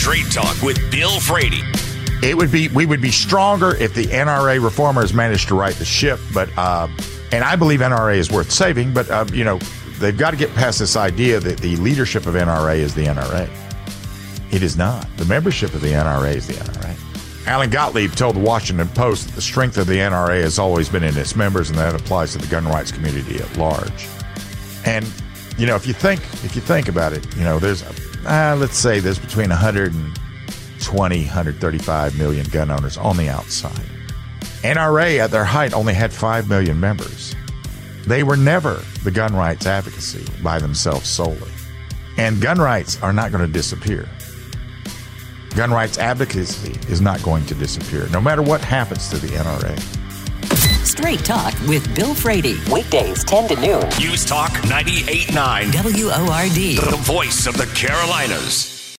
Straight Talk with Bill Frady. It would be we would be stronger if the NRA reformers managed to right the ship, but uh, and I believe NRA is worth saving, but uh, you know they've got to get past this idea that the leadership of NRA is the NRA. It is not. The membership of the NRA is the NRA. Alan Gottlieb told the Washington Post that the strength of the NRA has always been in its members, and that applies to the gun rights community at large. And you know, if you think if you think about it, you know, there's uh, let's say there's between 120, 135 million gun owners on the outside. NRA at their height only had 5 million members. They were never the gun rights advocacy by themselves solely. And gun rights are not going to disappear. Gun rights advocacy is not going to disappear, no matter what happens to the NRA. Straight Talk with Bill Frady. Weekdays 10 to noon. News Talk 98.9. WORD. The voice of the Carolinas.